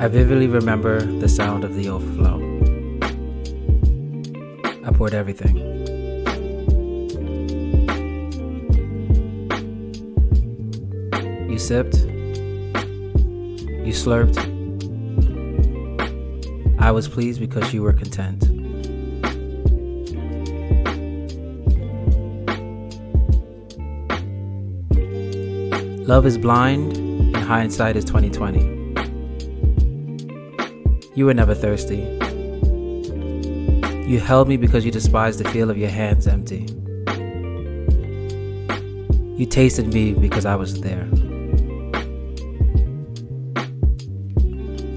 I vividly remember the sound of the overflow. I poured everything. You sipped. You slurped. I was pleased because you were content. Love is blind and hindsight is 2020. You were never thirsty. You held me because you despised the feel of your hands empty. You tasted me because I was there.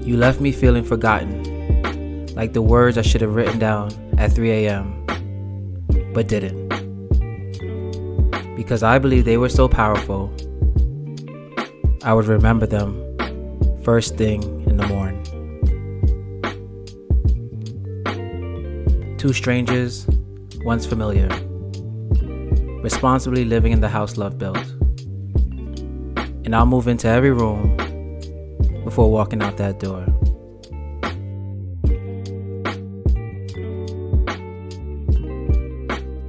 You left me feeling forgotten, like the words I should have written down at 3 a.m., but didn't. Because I believed they were so powerful I would remember them first thing Two strangers, once familiar, responsibly living in the house love built. And I'll move into every room before walking out that door.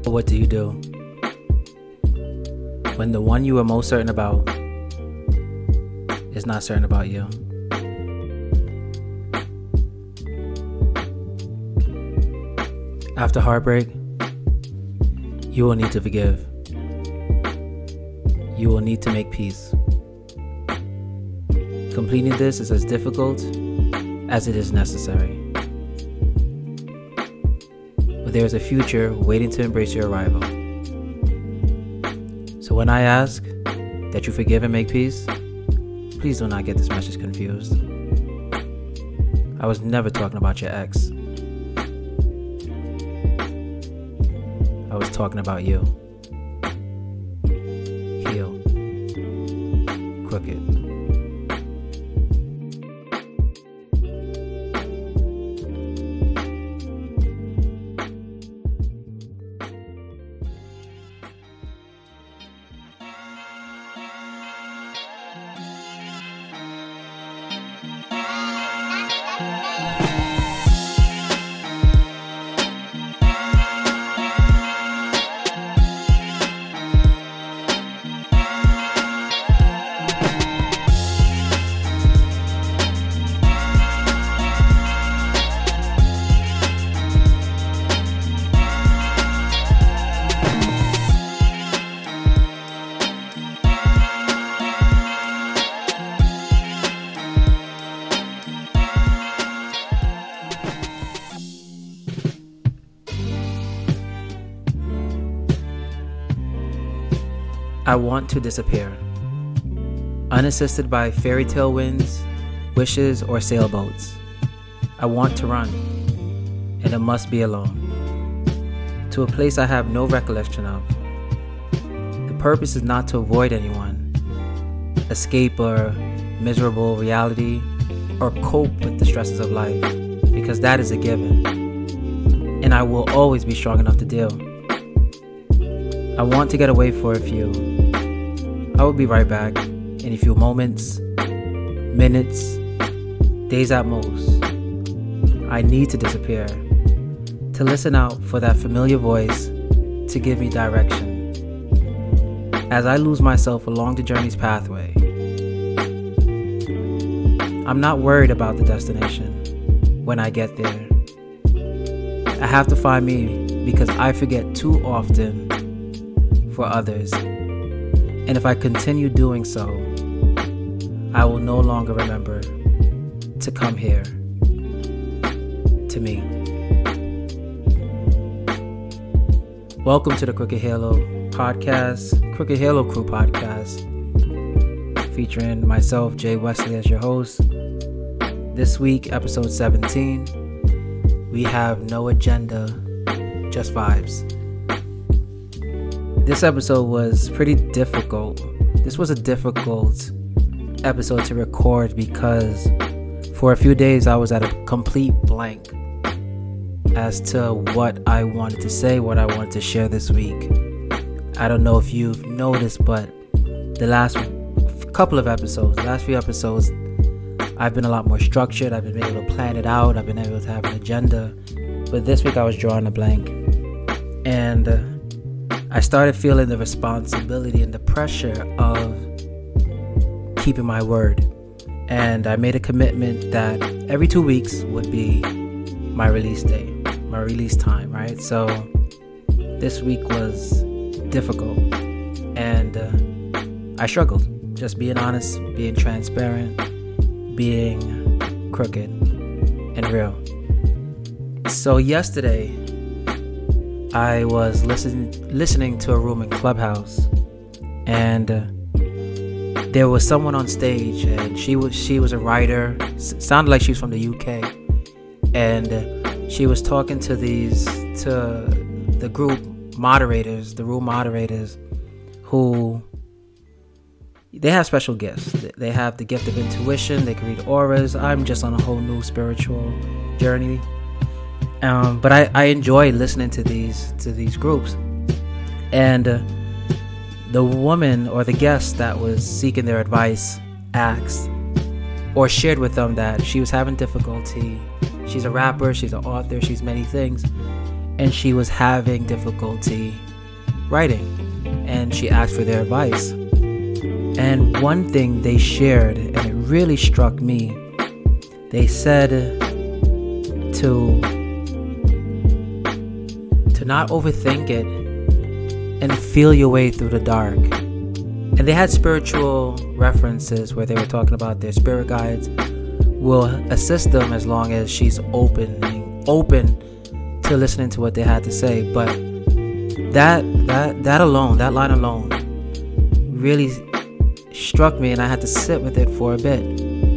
What do you do? When the one you were most certain about is not certain about you. After heartbreak, you will need to forgive. You will need to make peace. Completing this is as difficult as it is necessary. But there is a future waiting to embrace your arrival. So when I ask that you forgive and make peace, Please do not get this message confused. I was never talking about your ex. Talking about you. Heal. Crooked. I want to disappear. Unassisted by fairy tale winds, wishes, or sailboats. I want to run, and it must be alone. To a place I have no recollection of. The purpose is not to avoid anyone, escape a miserable reality, or cope with the stresses of life, because that is a given. And I will always be strong enough to deal. I want to get away for a few. I will be right back in a few moments, minutes, days at most. I need to disappear, to listen out for that familiar voice to give me direction. As I lose myself along the journey's pathway, I'm not worried about the destination when I get there. I have to find me because I forget too often for others. And if I continue doing so, I will no longer remember to come here to me. Welcome to the Crooked Halo podcast, Crooked Halo Crew podcast, featuring myself, Jay Wesley, as your host. This week, episode 17, we have no agenda, just vibes. This episode was pretty difficult. This was a difficult episode to record because for a few days I was at a complete blank as to what I wanted to say, what I wanted to share this week. I don't know if you've noticed, but the last couple of episodes, the last few episodes, I've been a lot more structured. I've been able to plan it out. I've been able to have an agenda. But this week I was drawing a blank. And uh, I started feeling the responsibility and the pressure of keeping my word. And I made a commitment that every two weeks would be my release day, my release time, right? So this week was difficult. And uh, I struggled. Just being honest, being transparent, being crooked and real. So yesterday, I was listening listening to a room in Clubhouse, and uh, there was someone on stage, and she was she was a writer. S- sounded like she was from the UK, and uh, she was talking to these to the group moderators, the room moderators, who they have special gifts. They have the gift of intuition. They can read auras. I'm just on a whole new spiritual journey. Um, but I, I enjoy listening to these to these groups, and uh, the woman or the guest that was seeking their advice asked or shared with them that she was having difficulty. She's a rapper. She's an author. She's many things, and she was having difficulty writing, and she asked for their advice and one thing they shared, and it really struck me, they said to not overthink it and feel your way through the dark. And they had spiritual references where they were talking about their spirit guides will assist them as long as she's open open to listening to what they had to say. But that that that alone, that line alone really struck me and I had to sit with it for a bit.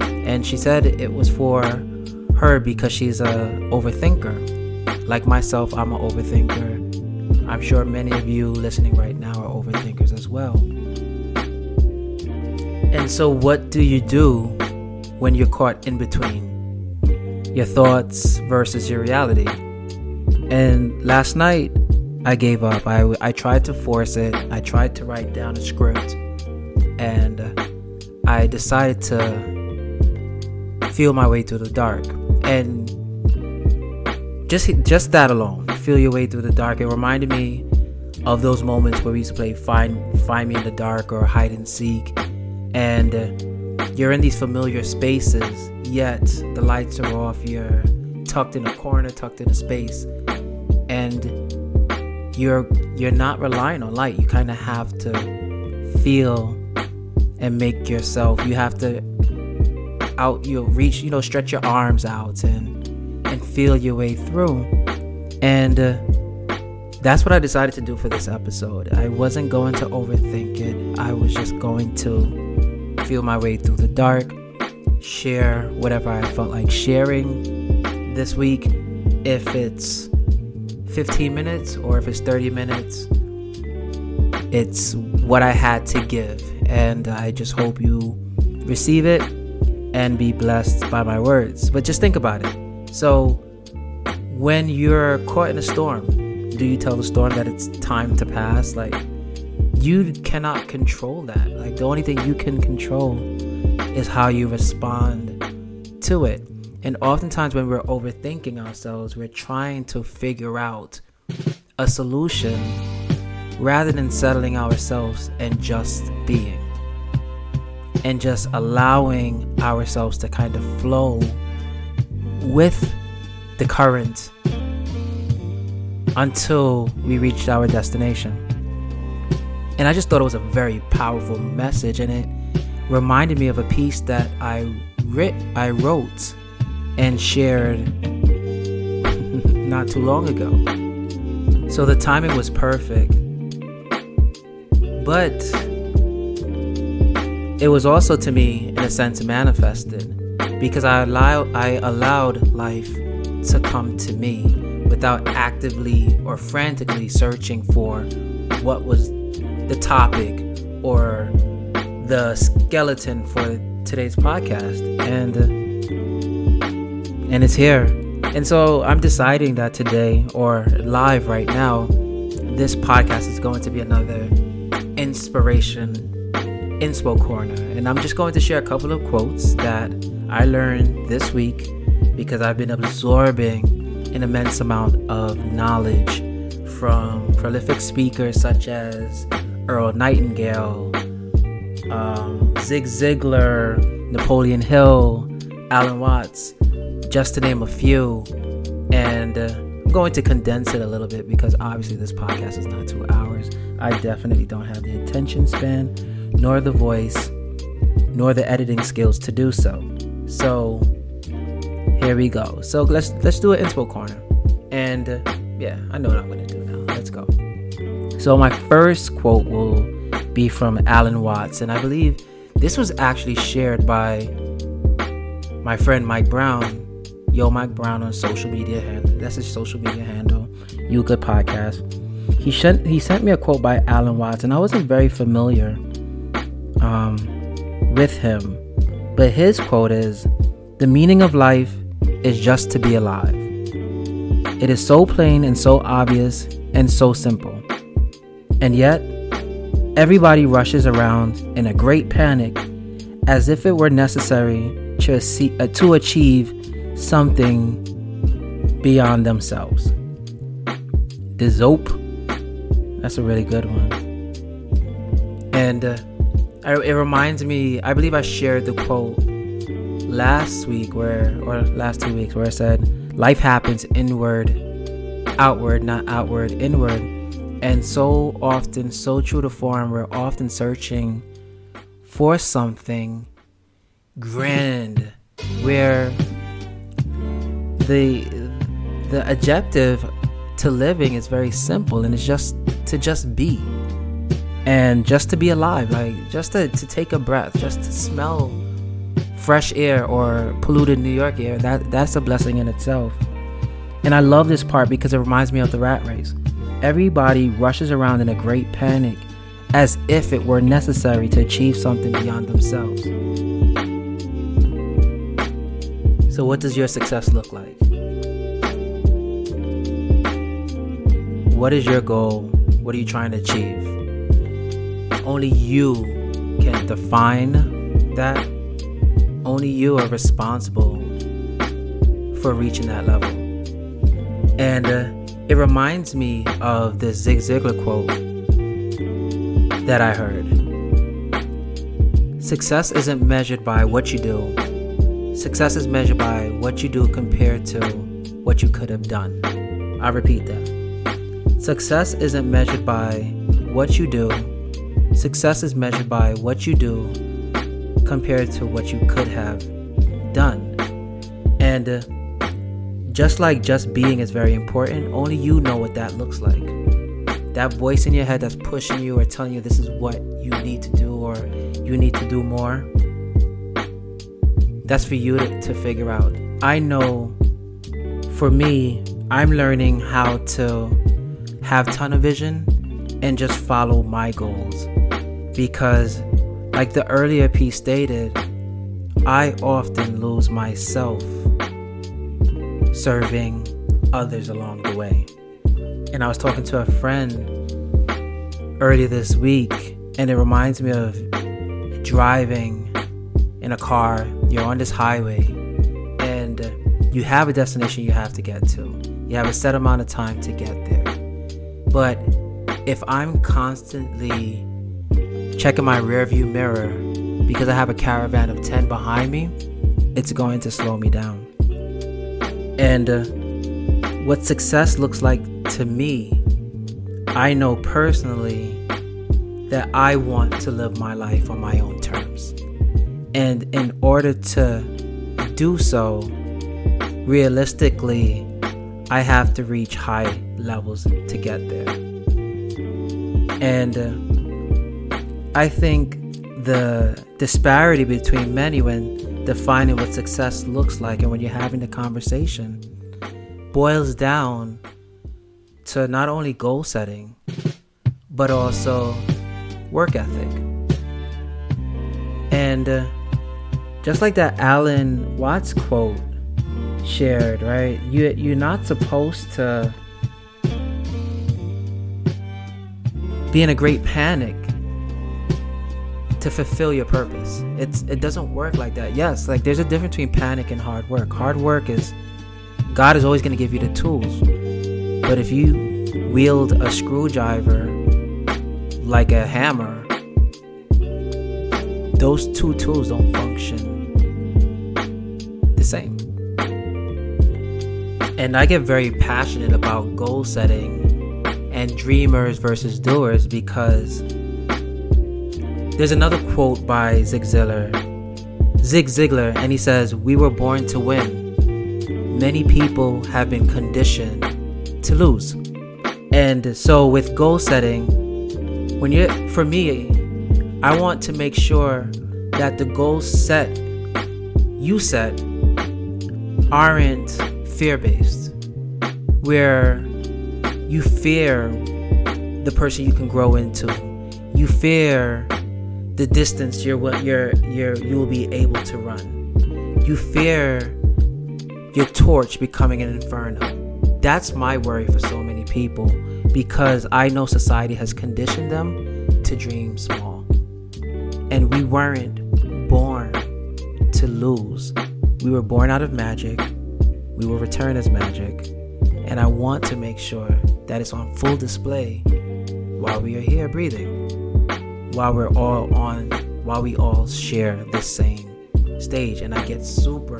And she said it was for her because she's a overthinker. Like myself, I'm an overthinker. I'm sure many of you listening right now are overthinkers as well. And so, what do you do when you're caught in between your thoughts versus your reality? And last night, I gave up. I, I tried to force it, I tried to write down a script and uh, I decided to feel my way through the dark. And just just that alone, feel your way through the dark. It reminded me of those moments where we used to play find find me in the dark or hide and seek, and uh, you're in these familiar spaces, yet the lights are off. You're tucked in a corner, tucked in a space, and you're you're not relying on light. You kind of have to feel and make yourself. You have to out you reach, you know, stretch your arms out and and feel your way through. And uh, that's what I decided to do for this episode. I wasn't going to overthink it. I was just going to feel my way through the dark, share whatever I felt like sharing this week. If it's 15 minutes or if it's 30 minutes, it's what I had to give and I just hope you receive it and be blessed by my words. But just think about it. So, when you're caught in a storm, do you tell the storm that it's time to pass? Like, you cannot control that. Like, the only thing you can control is how you respond to it. And oftentimes, when we're overthinking ourselves, we're trying to figure out a solution rather than settling ourselves and just being and just allowing ourselves to kind of flow with the current until we reached our destination. And I just thought it was a very powerful message and it reminded me of a piece that I writ I wrote and shared not too long ago. So the timing was perfect but it was also to me, in a sense, manifested because I allow I allowed life to come to me without actively or frantically searching for what was the topic or the skeleton for today's podcast. And and it's here. And so i'm deciding that today or live right now this podcast is going to be another inspiration inspo corner. And i'm just going to share a couple of quotes that I learned this week because I've been absorbing an immense amount of knowledge from prolific speakers such as Earl Nightingale, um, Zig Ziglar, Napoleon Hill, Alan Watts, just to name a few. And uh, I'm going to condense it a little bit because obviously this podcast is not two hours. I definitely don't have the attention span, nor the voice, nor the editing skills to do so. So here we go. So let's let's do an inspo corner. And uh, yeah, I know what I'm gonna do now. Let's go. So my first quote will be from Alan Watts, and I believe this was actually shared by my friend Mike Brown. Yo, Mike Brown on social media handle. That's his social media handle. You Good Podcast. He sent he sent me a quote by Alan Watts, and I wasn't very familiar um, with him. But his quote is, "The meaning of life is just to be alive. It is so plain and so obvious and so simple. And yet, everybody rushes around in a great panic as if it were necessary to, uh, to achieve something beyond themselves. The Zope, that's a really good one. And uh, it reminds me, I believe I shared the quote last week where or last two weeks where I said life happens inward, outward, not outward, inward. And so often, so true to form, we're often searching for something grand where the the objective to living is very simple and it's just to just be and just to be alive like just to, to take a breath just to smell fresh air or polluted New York air, that that's a blessing in itself. And I love this part because it reminds me of the rat race. Everybody rushes around in a great panic as if it were necessary to achieve something beyond themselves. So, what does your success look like? What is your goal? What are you trying to achieve? Only you can define that only you are responsible for reaching that level. And uh, it reminds me of the Zig Ziglar quote that I heard Success isn't measured by what you do, success is measured by what you do compared to what you could have done. I repeat that. Success isn't measured by what you do, success is measured by what you do compared to what you could have done. And uh, just like just being is very important, only you know what that looks like. That voice in your head that's pushing you or telling you this is what you need to do or you need to do more. That's for you to, to figure out. I know for me, I'm learning how to have tunnel vision and just follow my goals because like the earlier piece stated, I often lose myself serving others along the way. And I was talking to a friend earlier this week, and it reminds me of driving in a car. You're on this highway, and you have a destination you have to get to. You have a set amount of time to get there. But if I'm constantly checking my rearview mirror because I have a caravan of 10 behind me, it's going to slow me down. And uh, what success looks like to me, I know personally that I want to live my life on my own terms. And in order to do so, realistically, I have to reach high levels to get there. And uh, I think the disparity between many when defining what success looks like and when you're having the conversation boils down to not only goal setting, but also work ethic. And uh, just like that Alan Watts quote shared, right? You you're not supposed to be in a great panic to fulfill your purpose. It's it doesn't work like that. Yes, like there's a difference between panic and hard work. Hard work is God is always going to give you the tools. But if you wield a screwdriver like a hammer, those two tools don't function the same. And I get very passionate about goal setting and dreamers versus doers because there's another quote by Zig Ziglar, Zig Ziglar, and he says, We were born to win. Many people have been conditioned to lose. And so with goal setting, when you for me, I want to make sure that the goals set you set aren't fear-based. Where you fear the person you can grow into. You fear the distance you're what you're you're you will be able to run. You fear your torch becoming an inferno. That's my worry for so many people because I know society has conditioned them to dream small. And we weren't born to lose. We were born out of magic. We will return as magic. And I want to make sure that it's on full display while we are here breathing while we're all on while we all share the same stage. And i get super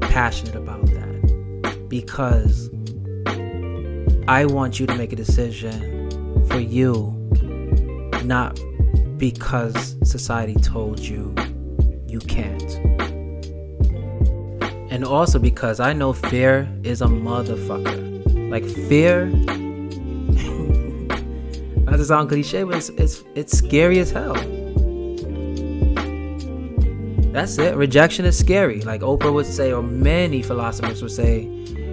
passionate about that because i want you to make a decision for you not because society told you you can't. And also because i know fear is a motherfucker. Like fear not to sound cliche, but it's, it's it's scary as hell. That's it. Rejection is scary. Like Oprah would say, or many philosophers would say,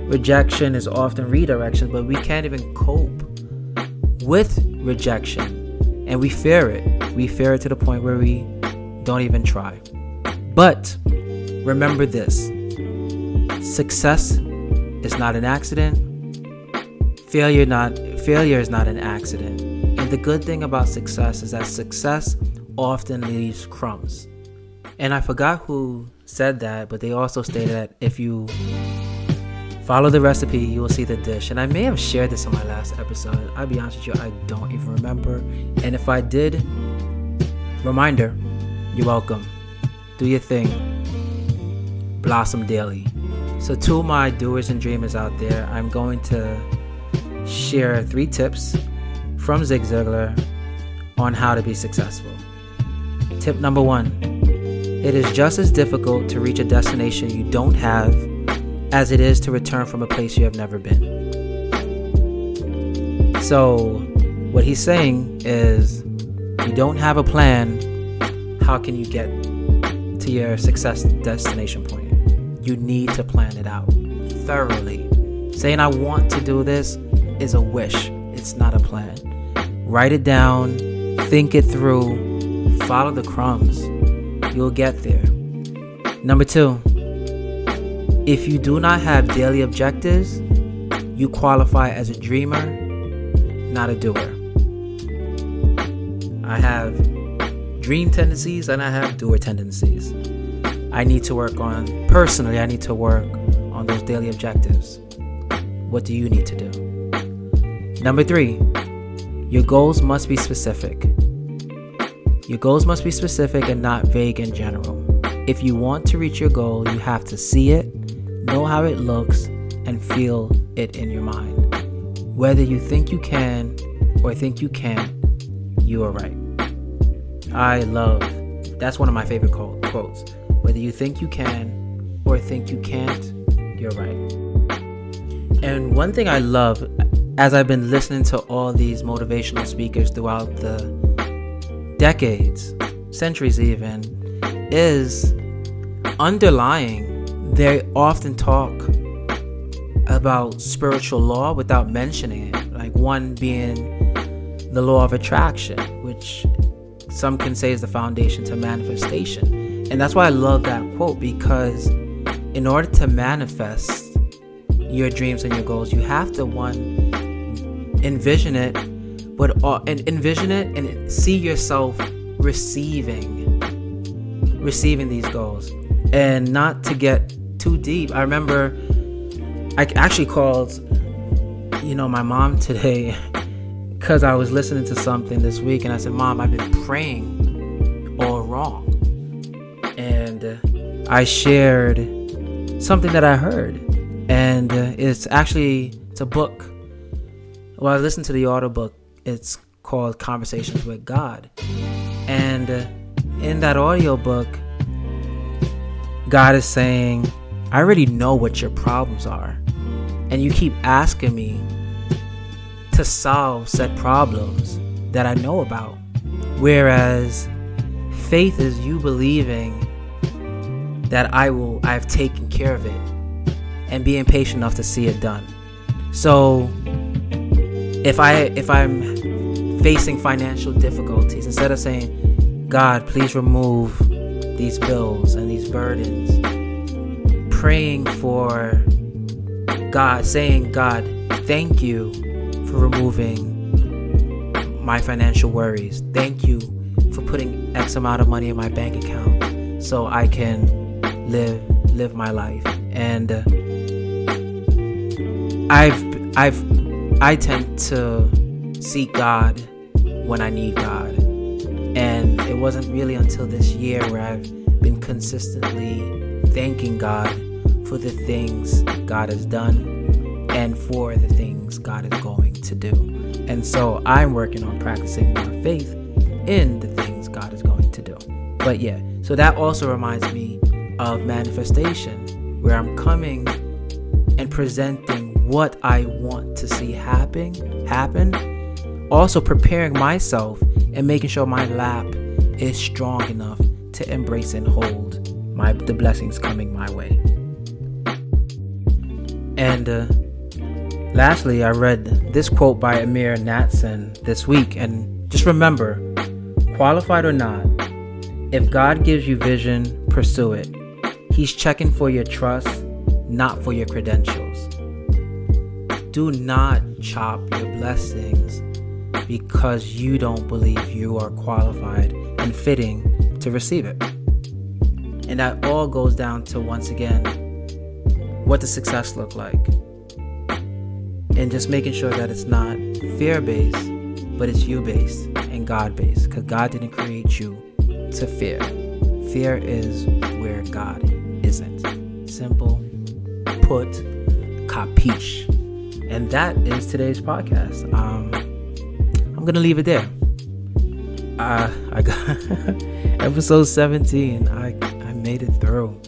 rejection is often redirection, but we can't even cope with rejection. And we fear it. We fear it to the point where we don't even try. But remember this success is not an accident. Failure not failure is not an accident the good thing about success is that success often leaves crumbs. And I forgot who said that, but they also stated that if you follow the recipe, you will see the dish. And I may have shared this in my last episode. I'll be honest with you, I don't even remember. And if I did, reminder, you're welcome. Do your thing. Blossom daily. So, to my doers and dreamers out there, I'm going to share three tips from Zig Ziglar on how to be successful. Tip number one it is just as difficult to reach a destination you don't have as it is to return from a place you have never been. So, what he's saying is you don't have a plan, how can you get to your success destination point? You need to plan it out thoroughly. Saying I want to do this is a wish, it's not a plan. Write it down, think it through, follow the crumbs. You'll get there. Number two, if you do not have daily objectives, you qualify as a dreamer, not a doer. I have dream tendencies and I have doer tendencies. I need to work on, personally, I need to work on those daily objectives. What do you need to do? Number three, your goals must be specific. Your goals must be specific and not vague in general. If you want to reach your goal, you have to see it, know how it looks, and feel it in your mind. Whether you think you can or think you can't, you are right. I love that's one of my favorite quotes. Whether you think you can or think you can't, you're right. And one thing I love as I've been listening to all these motivational speakers throughout the decades, centuries even, is underlying, they often talk about spiritual law without mentioning it. Like one being the law of attraction, which some can say is the foundation to manifestation. And that's why I love that quote because in order to manifest your dreams and your goals, you have to one envision it, but uh, and envision it and see yourself receiving receiving these goals and not to get too deep. I remember i actually called you know my mom today because i was listening to something this week and i said mom i've been praying all wrong. And i shared something that i heard and it's actually it's a book well i listened to the audiobook it's called conversations with god and uh, in that audiobook, God is saying, I already know what your problems are. And you keep asking me to solve said problems that I know about. Whereas faith is you believing that I will I've taken care of it and being patient enough to see it done. So if I if I'm facing financial difficulties, instead of saying, God, please remove these bills and these burdens. Praying for God, saying, God, thank you for removing my financial worries. Thank you for putting X amount of money in my bank account so I can live live my life. And uh, I've I've I tend to seek God when I need God. And it wasn't really until this year where I've been consistently thanking God for the things God has done and for the things God is going to do. And so I'm working on practicing more faith in the things God is going to do. But yeah, so that also reminds me of manifestation, where I'm coming and presenting what I want to see happen, happen, also preparing myself and making sure my lap is strong enough to embrace and hold my the blessings coming my way. And uh, lastly, I read this quote by Amir Natson this week, and just remember, qualified or not, if God gives you vision, pursue it. He's checking for your trust, not for your credentials. Do not chop your blessings because you don't believe you are qualified and fitting to receive it. And that all goes down to once again, what does success look like? And just making sure that it's not fear based, but it's you based and God based. Because God didn't create you to fear. Fear is where God isn't. Simple, put, capiche. And that is today's podcast. Um, I'm gonna leave it there. Uh, I got episode 17. I I made it through,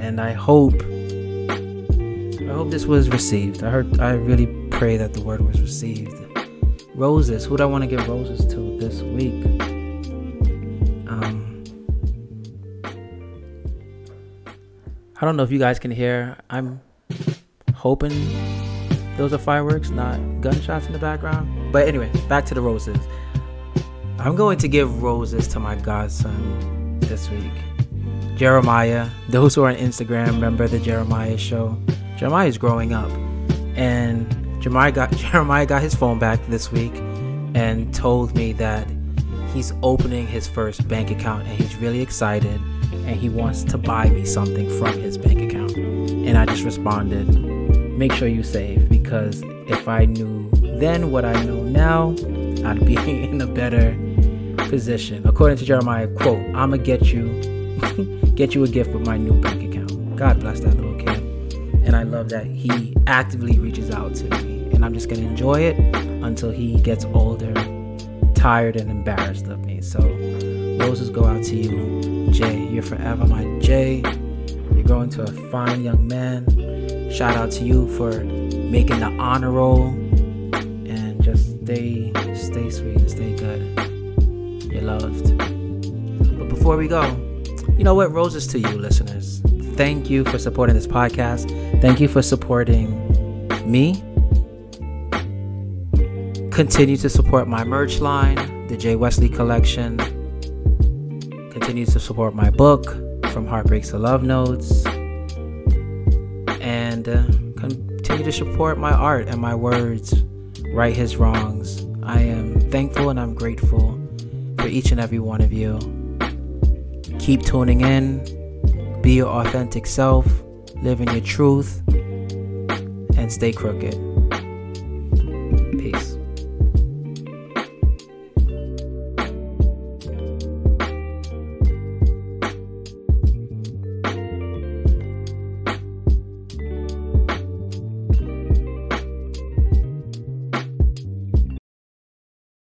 and I hope I hope this was received. I heard. I really pray that the word was received. Roses. Who do I want to give roses to this week? Um, I don't know if you guys can hear. I'm hoping those are fireworks, not gunshots in the background. But anyway, back to the roses. I'm going to give roses to my godson this week. Jeremiah. Those who are on Instagram remember the Jeremiah show. Jeremiah is growing up, and Jeremiah got Jeremiah got his phone back this week, and told me that he's opening his first bank account, and he's really excited, and he wants to buy me something from his bank account. And I just responded, make sure you save because if I knew then what I know now, I'd be in a better position. According to Jeremiah, quote, I'ma get you get you a gift with my new bank account. God bless that little kid. And I love that he actively reaches out to me. And I'm just gonna enjoy it until he gets older, tired and embarrassed of me. So roses go out to you, Jay. You're forever my Jay. You're growing to a fine young man Shout out to you for making the honor roll and just stay stay sweet and stay good. You're loved. But before we go, you know what? Roses to you, listeners. Thank you for supporting this podcast. Thank you for supporting me. Continue to support my merch line, the Jay Wesley Collection. Continue to support my book, From Heartbreaks to Love Notes and uh, continue to support my art and my words, right his wrongs. I am thankful and I'm grateful for each and every one of you. Keep tuning in, be your authentic self, live in your truth, and stay crooked.